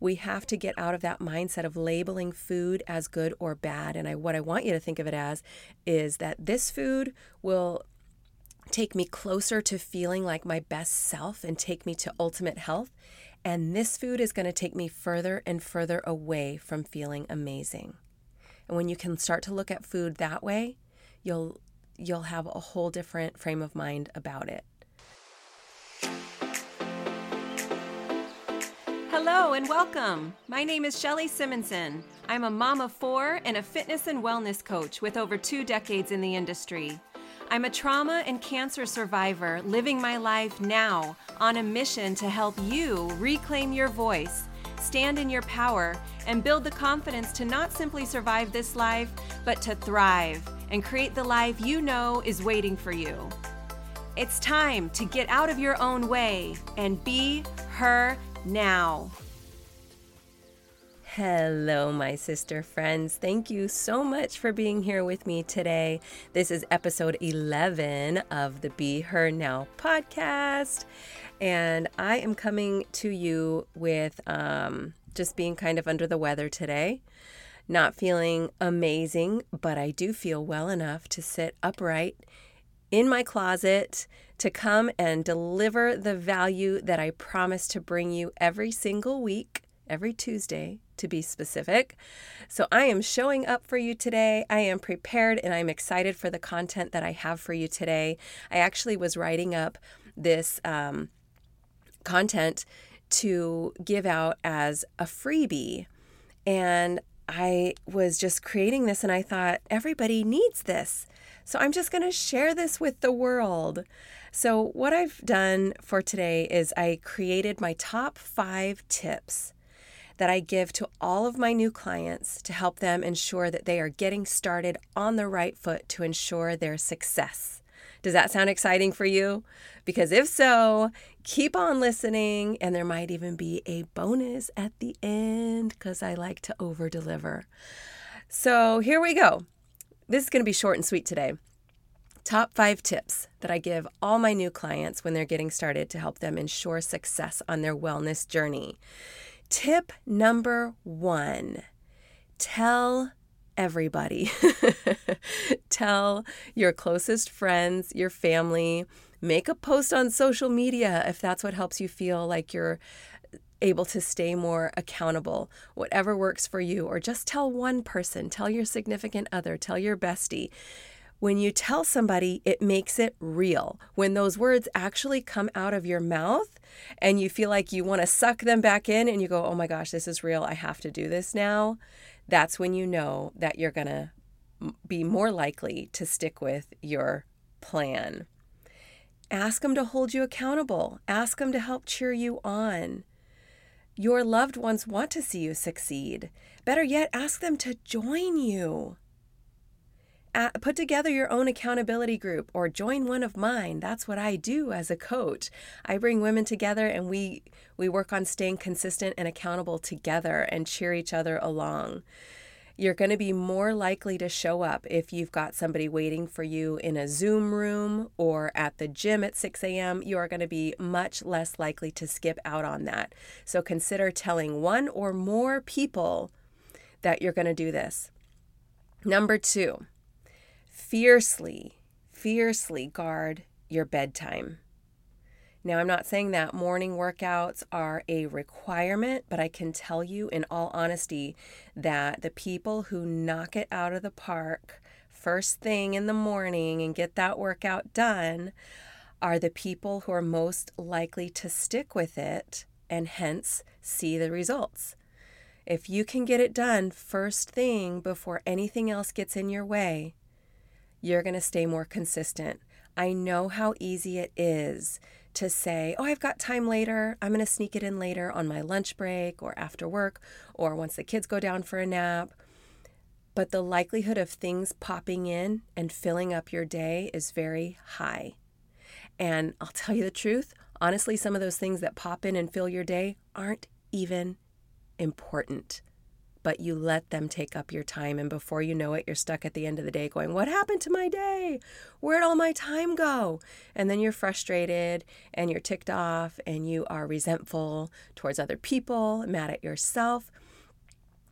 we have to get out of that mindset of labeling food as good or bad. And I, what I want you to think of it as is that this food will take me closer to feeling like my best self and take me to ultimate health. And this food is going to take me further and further away from feeling amazing. And when you can start to look at food that way, you'll you'll have a whole different frame of mind about it. Hello and welcome. My name is Shelly Simonsen. I'm a mom of four and a fitness and wellness coach with over two decades in the industry. I'm a trauma and cancer survivor living my life now on a mission to help you reclaim your voice, stand in your power, and build the confidence to not simply survive this life, but to thrive and create the life you know is waiting for you. It's time to get out of your own way and be her now. Hello, my sister friends. Thank you so much for being here with me today. This is episode 11 of the Be Her Now podcast. And I am coming to you with um, just being kind of under the weather today. Not feeling amazing, but I do feel well enough to sit upright in my closet to come and deliver the value that I promise to bring you every single week, every Tuesday to be specific. So I am showing up for you today. I am prepared and I'm excited for the content that I have for you today. I actually was writing up this um, content to give out as a freebie. And I was just creating this and I thought, everybody needs this. So I'm just going to share this with the world. So, what I've done for today is I created my top five tips that I give to all of my new clients to help them ensure that they are getting started on the right foot to ensure their success. Does that sound exciting for you? Because if so, keep on listening, and there might even be a bonus at the end because I like to over deliver. So, here we go. This is going to be short and sweet today. Top five tips that I give all my new clients when they're getting started to help them ensure success on their wellness journey. Tip number one tell everybody. tell your closest friends, your family. Make a post on social media if that's what helps you feel like you're able to stay more accountable, whatever works for you, or just tell one person, tell your significant other, tell your bestie. When you tell somebody, it makes it real. When those words actually come out of your mouth and you feel like you want to suck them back in and you go, oh my gosh, this is real. I have to do this now. That's when you know that you're going to be more likely to stick with your plan. Ask them to hold you accountable. Ask them to help cheer you on. Your loved ones want to see you succeed. Better yet, ask them to join you. Put together your own accountability group or join one of mine. That's what I do as a coach. I bring women together and we we work on staying consistent and accountable together and cheer each other along. You're going to be more likely to show up if you've got somebody waiting for you in a Zoom room or at the gym at 6 a.m. You are going to be much less likely to skip out on that. So consider telling one or more people that you're going to do this. Number two, fiercely, fiercely guard your bedtime. Now, I'm not saying that morning workouts are a requirement, but I can tell you in all honesty that the people who knock it out of the park first thing in the morning and get that workout done are the people who are most likely to stick with it and hence see the results. If you can get it done first thing before anything else gets in your way, you're going to stay more consistent. I know how easy it is to say, oh, I've got time later. I'm going to sneak it in later on my lunch break or after work or once the kids go down for a nap. But the likelihood of things popping in and filling up your day is very high. And I'll tell you the truth, honestly, some of those things that pop in and fill your day aren't even important. But you let them take up your time. And before you know it, you're stuck at the end of the day going, What happened to my day? Where'd all my time go? And then you're frustrated and you're ticked off and you are resentful towards other people, mad at yourself.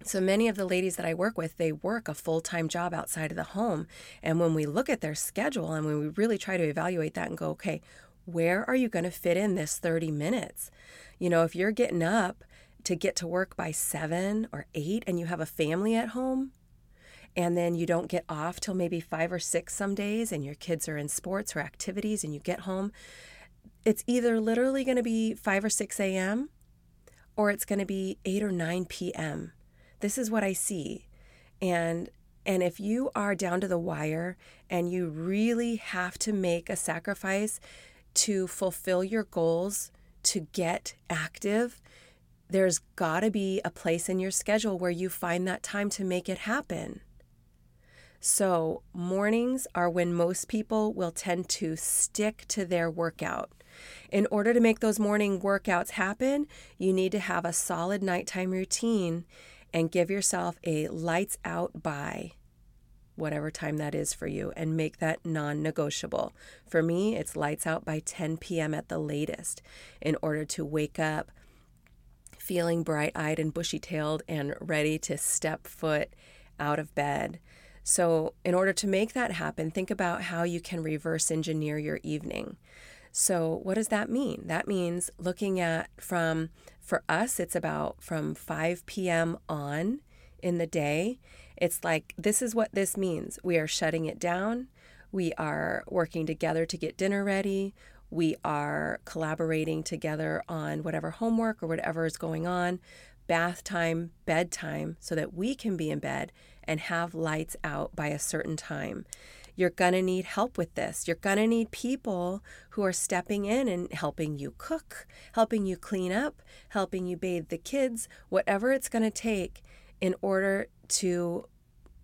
So many of the ladies that I work with, they work a full time job outside of the home. And when we look at their schedule and when we really try to evaluate that and go, okay, where are you going to fit in this 30 minutes? You know, if you're getting up to get to work by seven or eight and you have a family at home, and then you don't get off till maybe five or six some days, and your kids are in sports or activities, and you get home, it's either literally going to be 5 or 6 a.m. or it's going to be 8 or 9 p.m. This is what I see. And and if you are down to the wire and you really have to make a sacrifice to fulfill your goals, to get active, there's got to be a place in your schedule where you find that time to make it happen. So, mornings are when most people will tend to stick to their workout. In order to make those morning workouts happen, you need to have a solid nighttime routine and give yourself a lights out by whatever time that is for you and make that non negotiable. For me, it's lights out by 10 p.m. at the latest in order to wake up feeling bright eyed and bushy tailed and ready to step foot out of bed. So, in order to make that happen, think about how you can reverse engineer your evening. So, what does that mean? That means looking at from, for us, it's about from 5 p.m. on in the day. It's like, this is what this means. We are shutting it down. We are working together to get dinner ready. We are collaborating together on whatever homework or whatever is going on, bath time, bedtime, so that we can be in bed and have lights out by a certain time. You're going to need help with this. You're going to need people who are stepping in and helping you cook, helping you clean up, helping you bathe the kids, whatever it's going to take in order to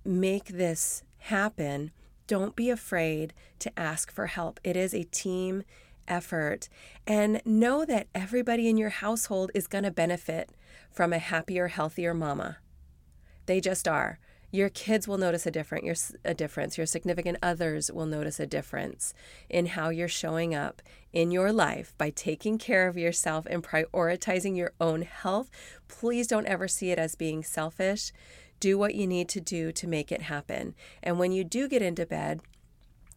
make this happen. Don't be afraid to ask for help. It is a team effort and know that everybody in your household is going to benefit from a happier, healthier mama. They just are. Your kids will notice a different your a difference. Your significant others will notice a difference in how you're showing up in your life by taking care of yourself and prioritizing your own health. Please don't ever see it as being selfish. Do what you need to do to make it happen. And when you do get into bed,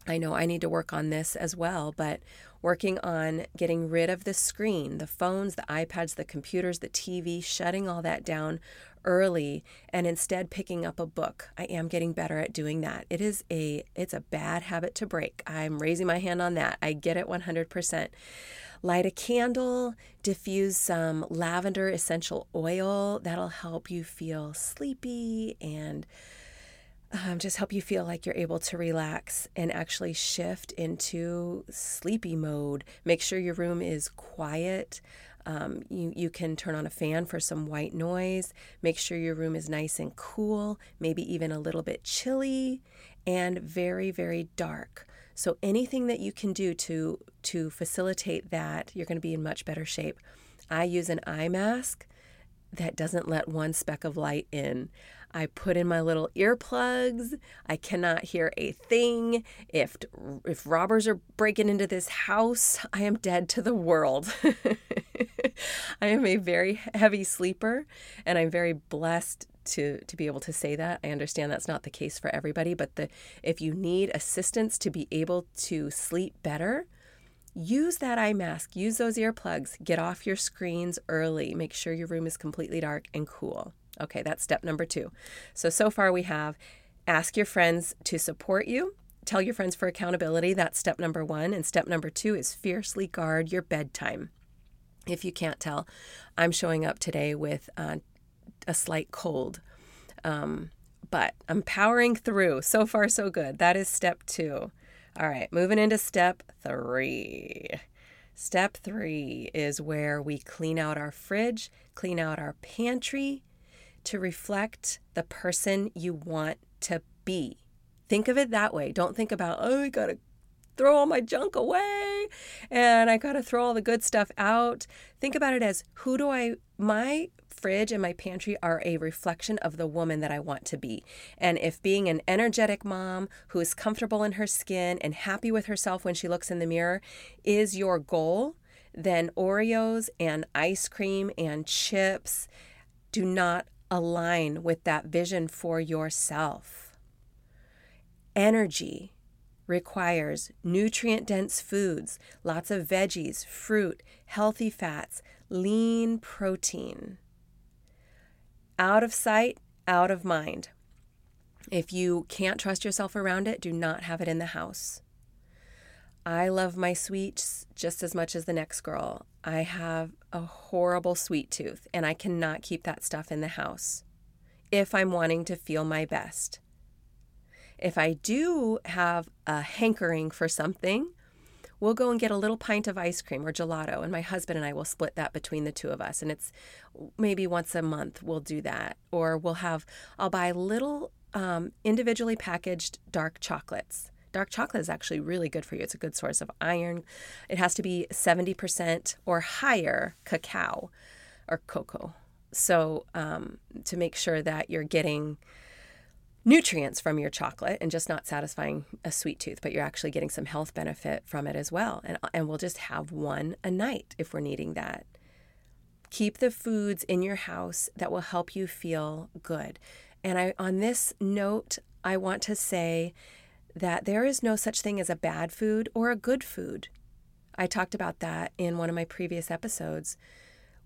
I know I need to work on this as well, but working on getting rid of the screen, the phones, the iPads, the computers, the TV, shutting all that down early and instead picking up a book. I am getting better at doing that. It is a it's a bad habit to break. I'm raising my hand on that. I get it 100%. Light a candle, diffuse some lavender essential oil. That'll help you feel sleepy and um, just help you feel like you're able to relax and actually shift into sleepy mode. Make sure your room is quiet. Um, you, you can turn on a fan for some white noise. Make sure your room is nice and cool, maybe even a little bit chilly, and very, very dark. So anything that you can do to to facilitate that, you're going to be in much better shape. I use an eye mask that doesn't let one speck of light in. I put in my little earplugs. I cannot hear a thing. If if robbers are breaking into this house, I am dead to the world. I am a very heavy sleeper and I'm very blessed to to be able to say that. I understand that's not the case for everybody, but the if you need assistance to be able to sleep better, use that eye mask, use those earplugs, get off your screens early, make sure your room is completely dark and cool. Okay, that's step number two. So, so far we have ask your friends to support you. Tell your friends for accountability. That's step number one. And step number two is fiercely guard your bedtime. If you can't tell, I'm showing up today with uh, a slight cold. Um, but I'm powering through. So far, so good. That is step two. All right, moving into step three. Step three is where we clean out our fridge, clean out our pantry to reflect the person you want to be. Think of it that way. Don't think about, oh, I gotta throw all my junk away and I gotta throw all the good stuff out. Think about it as who do I, my fridge and my pantry are a reflection of the woman that I want to be. And if being an energetic mom who is comfortable in her skin and happy with herself when she looks in the mirror is your goal, then Oreos and ice cream and chips do not align with that vision for yourself. Energy requires nutrient dense foods, lots of veggies, fruit, healthy fats, lean protein. Out of sight, out of mind. If you can't trust yourself around it, do not have it in the house. I love my sweets just as much as the next girl. I have a horrible sweet tooth and I cannot keep that stuff in the house if I'm wanting to feel my best. If I do have a hankering for something, we'll go and get a little pint of ice cream or gelato, and my husband and I will split that between the two of us. And it's maybe once a month we'll do that. Or we'll have, I'll buy little um, individually packaged dark chocolates. Dark chocolate is actually really good for you. It's a good source of iron. It has to be 70% or higher cacao or cocoa. So, um, to make sure that you're getting nutrients from your chocolate and just not satisfying a sweet tooth, but you're actually getting some health benefit from it as well. And, and we'll just have one a night if we're needing that. Keep the foods in your house that will help you feel good. And I, on this note, I want to say that there is no such thing as a bad food or a good food. I talked about that in one of my previous episodes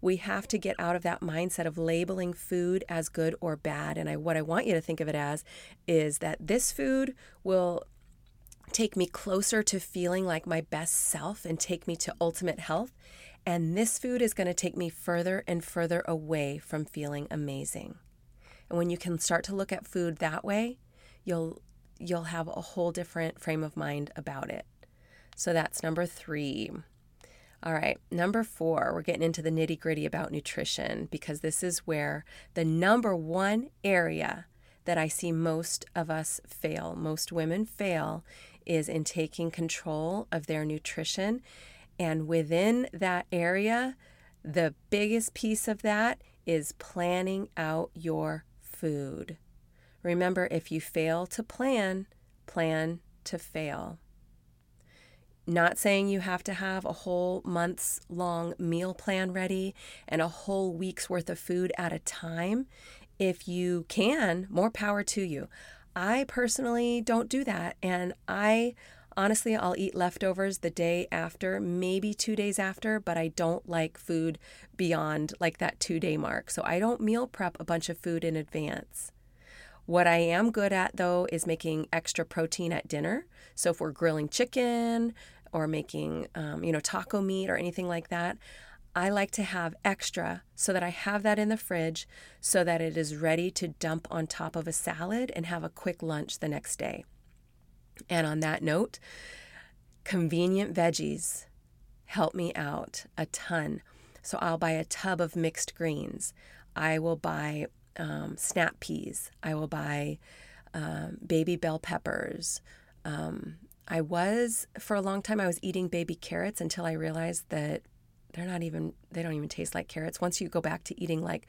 we have to get out of that mindset of labeling food as good or bad. And I, what I want you to think of it as is that this food will take me closer to feeling like my best self and take me to ultimate health. And this food is going to take me further and further away from feeling amazing. And when you can start to look at food that way, you'll you'll have a whole different frame of mind about it. So that's number 3. All right, number four, we're getting into the nitty gritty about nutrition because this is where the number one area that I see most of us fail, most women fail, is in taking control of their nutrition. And within that area, the biggest piece of that is planning out your food. Remember, if you fail to plan, plan to fail. Not saying you have to have a whole month's long meal plan ready and a whole week's worth of food at a time. If you can, more power to you. I personally don't do that. And I honestly, I'll eat leftovers the day after, maybe two days after, but I don't like food beyond like that two day mark. So I don't meal prep a bunch of food in advance. What I am good at though is making extra protein at dinner. So if we're grilling chicken or making, um, you know, taco meat or anything like that, I like to have extra so that I have that in the fridge so that it is ready to dump on top of a salad and have a quick lunch the next day. And on that note, convenient veggies help me out a ton. So I'll buy a tub of mixed greens. I will buy um, snap peas. I will buy um, baby bell peppers. Um, I was, for a long time, I was eating baby carrots until I realized that they're not even, they don't even taste like carrots. Once you go back to eating like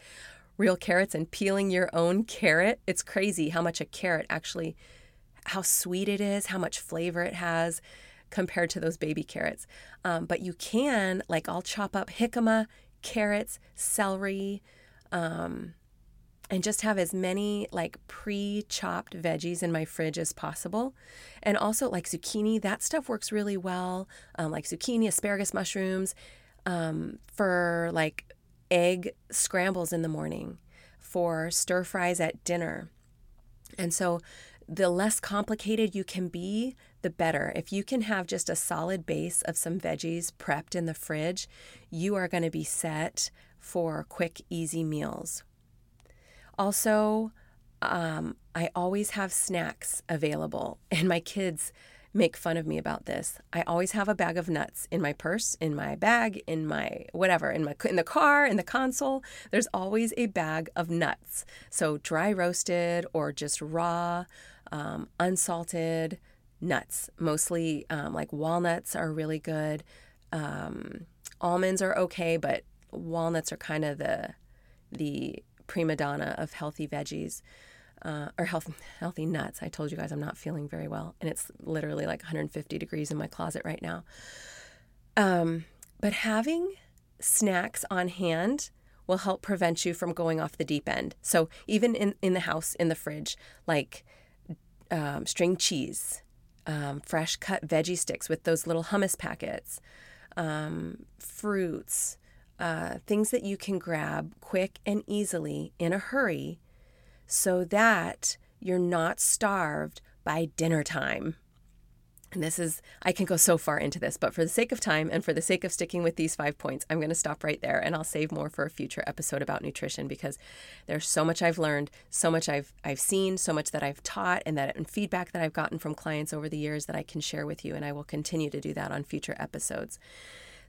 real carrots and peeling your own carrot, it's crazy how much a carrot actually, how sweet it is, how much flavor it has compared to those baby carrots. Um, but you can, like, I'll chop up jicama, carrots, celery, um, and just have as many like pre chopped veggies in my fridge as possible. And also, like zucchini, that stuff works really well. Um, like zucchini, asparagus, mushrooms um, for like egg scrambles in the morning, for stir fries at dinner. And so, the less complicated you can be, the better. If you can have just a solid base of some veggies prepped in the fridge, you are going to be set for quick, easy meals. Also, um, I always have snacks available, and my kids make fun of me about this. I always have a bag of nuts in my purse, in my bag, in my whatever, in my in the car, in the console. There's always a bag of nuts. So dry roasted or just raw, um, unsalted nuts. Mostly um, like walnuts are really good. Um, almonds are okay, but walnuts are kind of the the prima donna of healthy veggies. Uh, or health, healthy nuts. I told you guys I'm not feeling very well, and it's literally like 150 degrees in my closet right now. Um, but having snacks on hand will help prevent you from going off the deep end. So even in, in the house, in the fridge, like um, string cheese, um, fresh cut veggie sticks with those little hummus packets, um, fruits, uh, things that you can grab quick and easily in a hurry so that you're not starved by dinner time. And this is, I can go so far into this, but for the sake of time and for the sake of sticking with these five points, I'm going to stop right there and I'll save more for a future episode about nutrition because there's so much I've learned, so much I've, I've seen, so much that I've taught, and that and feedback that I've gotten from clients over the years that I can share with you. And I will continue to do that on future episodes.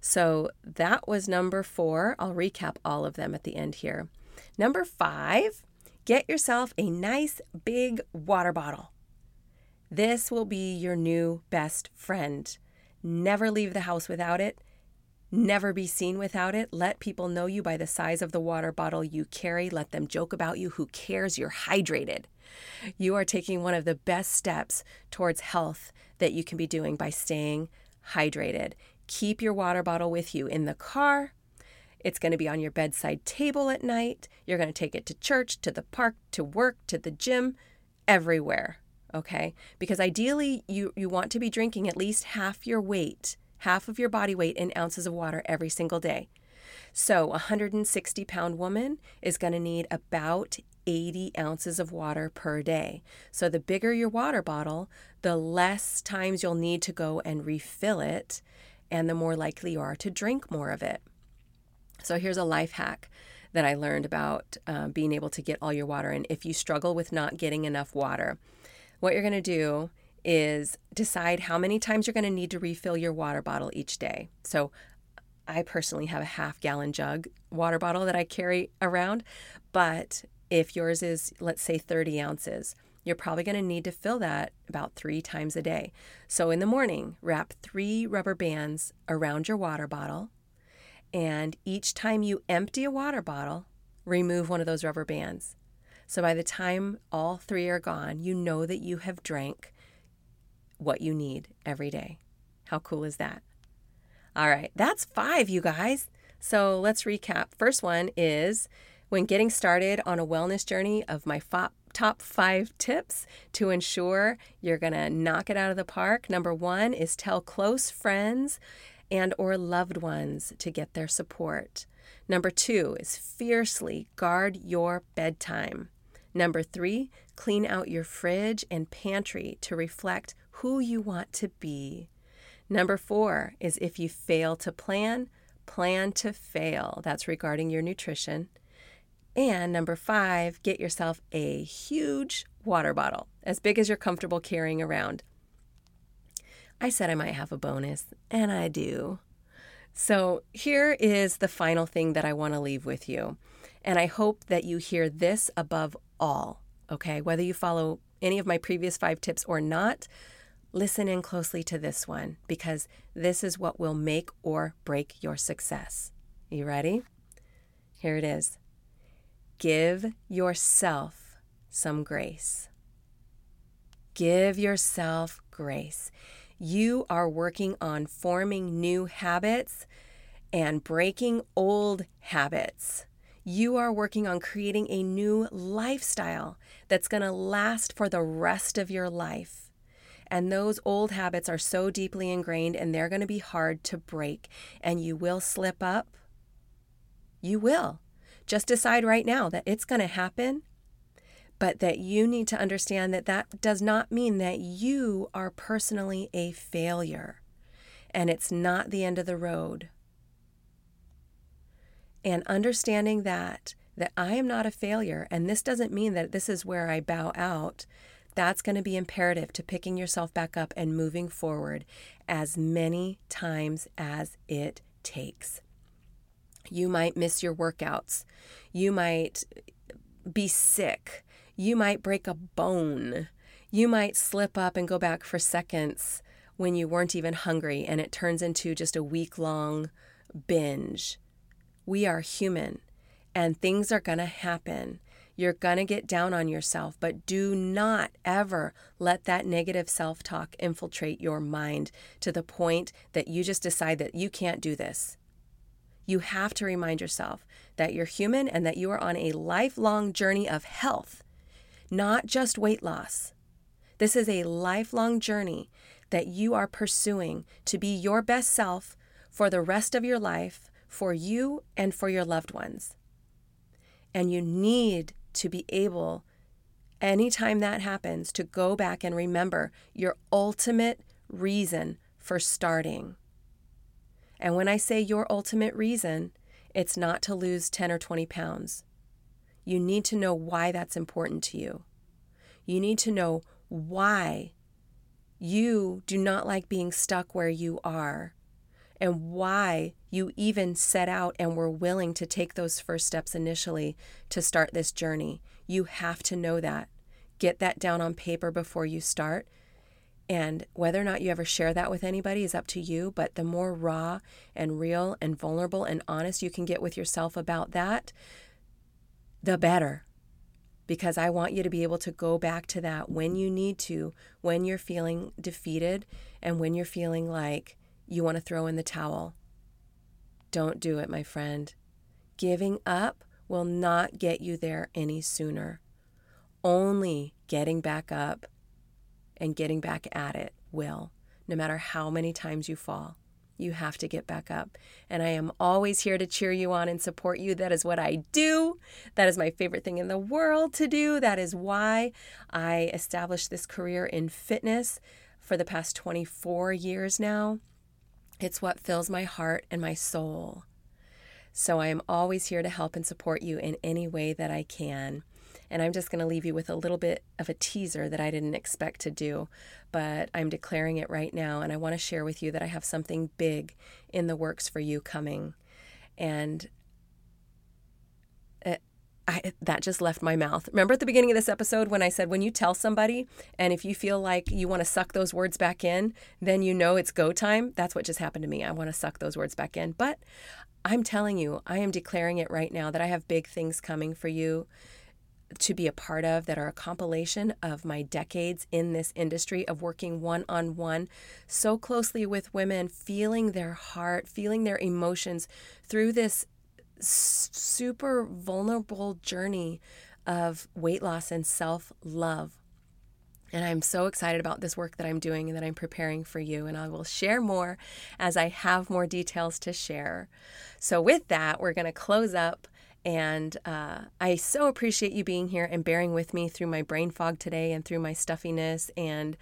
So that was number four. I'll recap all of them at the end here. Number five, get yourself a nice big water bottle. This will be your new best friend. Never leave the house without it. Never be seen without it. Let people know you by the size of the water bottle you carry. Let them joke about you. Who cares? You're hydrated. You are taking one of the best steps towards health that you can be doing by staying hydrated. Keep your water bottle with you in the car. It's going to be on your bedside table at night. You're going to take it to church, to the park, to work, to the gym, everywhere okay? Because ideally you you want to be drinking at least half your weight, half of your body weight in ounces of water every single day. So, a 160 pound woman is going to need about 80 ounces of water per day. So, the bigger your water bottle, the less times you'll need to go and refill it, and the more likely you are to drink more of it. So, here's a life hack that I learned about uh, being able to get all your water in. If you struggle with not getting enough water, what you're going to do is decide how many times you're going to need to refill your water bottle each day. So, I personally have a half gallon jug water bottle that I carry around, but if yours is, let's say, 30 ounces, you're probably going to need to fill that about three times a day. So, in the morning, wrap three rubber bands around your water bottle, and each time you empty a water bottle, remove one of those rubber bands. So by the time all three are gone, you know that you have drank what you need every day. How cool is that? All right, that's five, you guys. So let's recap. First one is when getting started on a wellness journey of my top five tips to ensure you're going to knock it out of the park. Number one is tell close friends and or loved ones to get their support. Number two is fiercely guard your bedtime. Number three, clean out your fridge and pantry to reflect who you want to be. Number four is if you fail to plan, plan to fail. That's regarding your nutrition. And number five, get yourself a huge water bottle, as big as you're comfortable carrying around. I said I might have a bonus, and I do. So here is the final thing that I want to leave with you. And I hope that you hear this above all, okay? Whether you follow any of my previous five tips or not, listen in closely to this one because this is what will make or break your success. You ready? Here it is. Give yourself some grace. Give yourself grace. You are working on forming new habits and breaking old habits you are working on creating a new lifestyle that's going to last for the rest of your life. And those old habits are so deeply ingrained and they're going to be hard to break. And you will slip up. You will. Just decide right now that it's going to happen, but that you need to understand that that does not mean that you are personally a failure. And it's not the end of the road and understanding that that I am not a failure and this doesn't mean that this is where I bow out that's going to be imperative to picking yourself back up and moving forward as many times as it takes. You might miss your workouts. You might be sick. You might break a bone. You might slip up and go back for seconds when you weren't even hungry and it turns into just a week long binge. We are human. and things are going to happen. You're going to get down on yourself, but do not ever let that negative self talk infiltrate your mind to the point that you just decide that you can't do this. You have to remind yourself that you're human and that you are on a lifelong journey of health, not just weight loss. This is a lifelong journey that you are pursuing to be your best self for the rest of your life, for you and for your loved ones. And you need to be able, anytime that happens, to go back and remember your ultimate reason for starting. And when I say your ultimate reason, it's not to lose 10 or 20 pounds. You need to know why that's important to you. You need to know why you do not like being stuck where you are and why you even set out and were willing to take those first steps initially to start this journey. You have to know that. Get that down on paper before you start. And whether or not you ever share that with anybody is up to you. But the more raw and real and vulnerable and honest you can get with yourself about that, the better. Because I want you to be able to go back to that when you need to, when you're feeling defeated and when you're feeling like you want to throw in the towel. Don't do it, my friend. Giving up will not get you there any sooner. Only getting back up and getting back at it will, no matter how many times you fall. You have to get back up. And I am always here to cheer you on and support you. That is what I do. That is my favorite thing in the world to do. That is why I established this career in fitness for the past 24 years now. It's what fills my heart and my soul. So I am always here to help and support you in any way that I can. And I'm just going to leave you with a little bit of a teaser that I didn't expect to do, but I'm declaring it right now. And I want to share with you that I have something big in the works for you coming. And eh, I, that just left my mouth. Remember at the beginning of this episode when I said, when you tell somebody and if you feel like you want to suck those words back in, then you know it's go time? That's what just happened to me. I want to suck those words back in. But I'm telling you, I am declaring it right now that I have big things coming for you to be a part of that are a compilation of my decades in this industry of working one on one so closely with women, feeling their heart, feeling their emotions through this super vulnerable journey of weight loss and self love. And I'm so excited about this work that I'm doing and that I'm preparing for you. And I will share more as I have more details to share. So, with that, we're going to close up. And uh, I so appreciate you being here and bearing with me through my brain fog today and through my stuffiness. And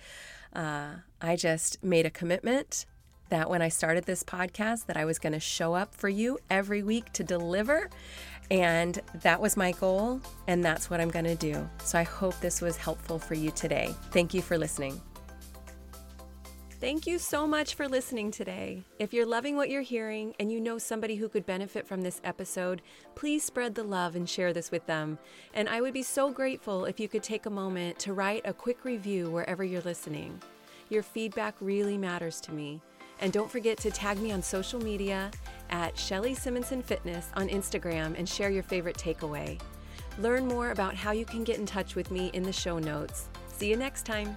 uh, I just made a commitment that when I started this podcast that I was going to show up for you every week to deliver and that was my goal and that's what I'm going to do. So I hope this was helpful for you today. Thank you for listening. Thank you so much for listening today. If you're loving what you're hearing and you know somebody who could benefit from this episode, please spread the love and share this with them. And I would be so grateful if you could take a moment to write a quick review wherever you're listening. Your feedback really matters to me. And don't forget to tag me on social media at Shelly Simonsen Fitness on Instagram and share your favorite takeaway. Learn more about how you can get in touch with me in the show notes. See you next time.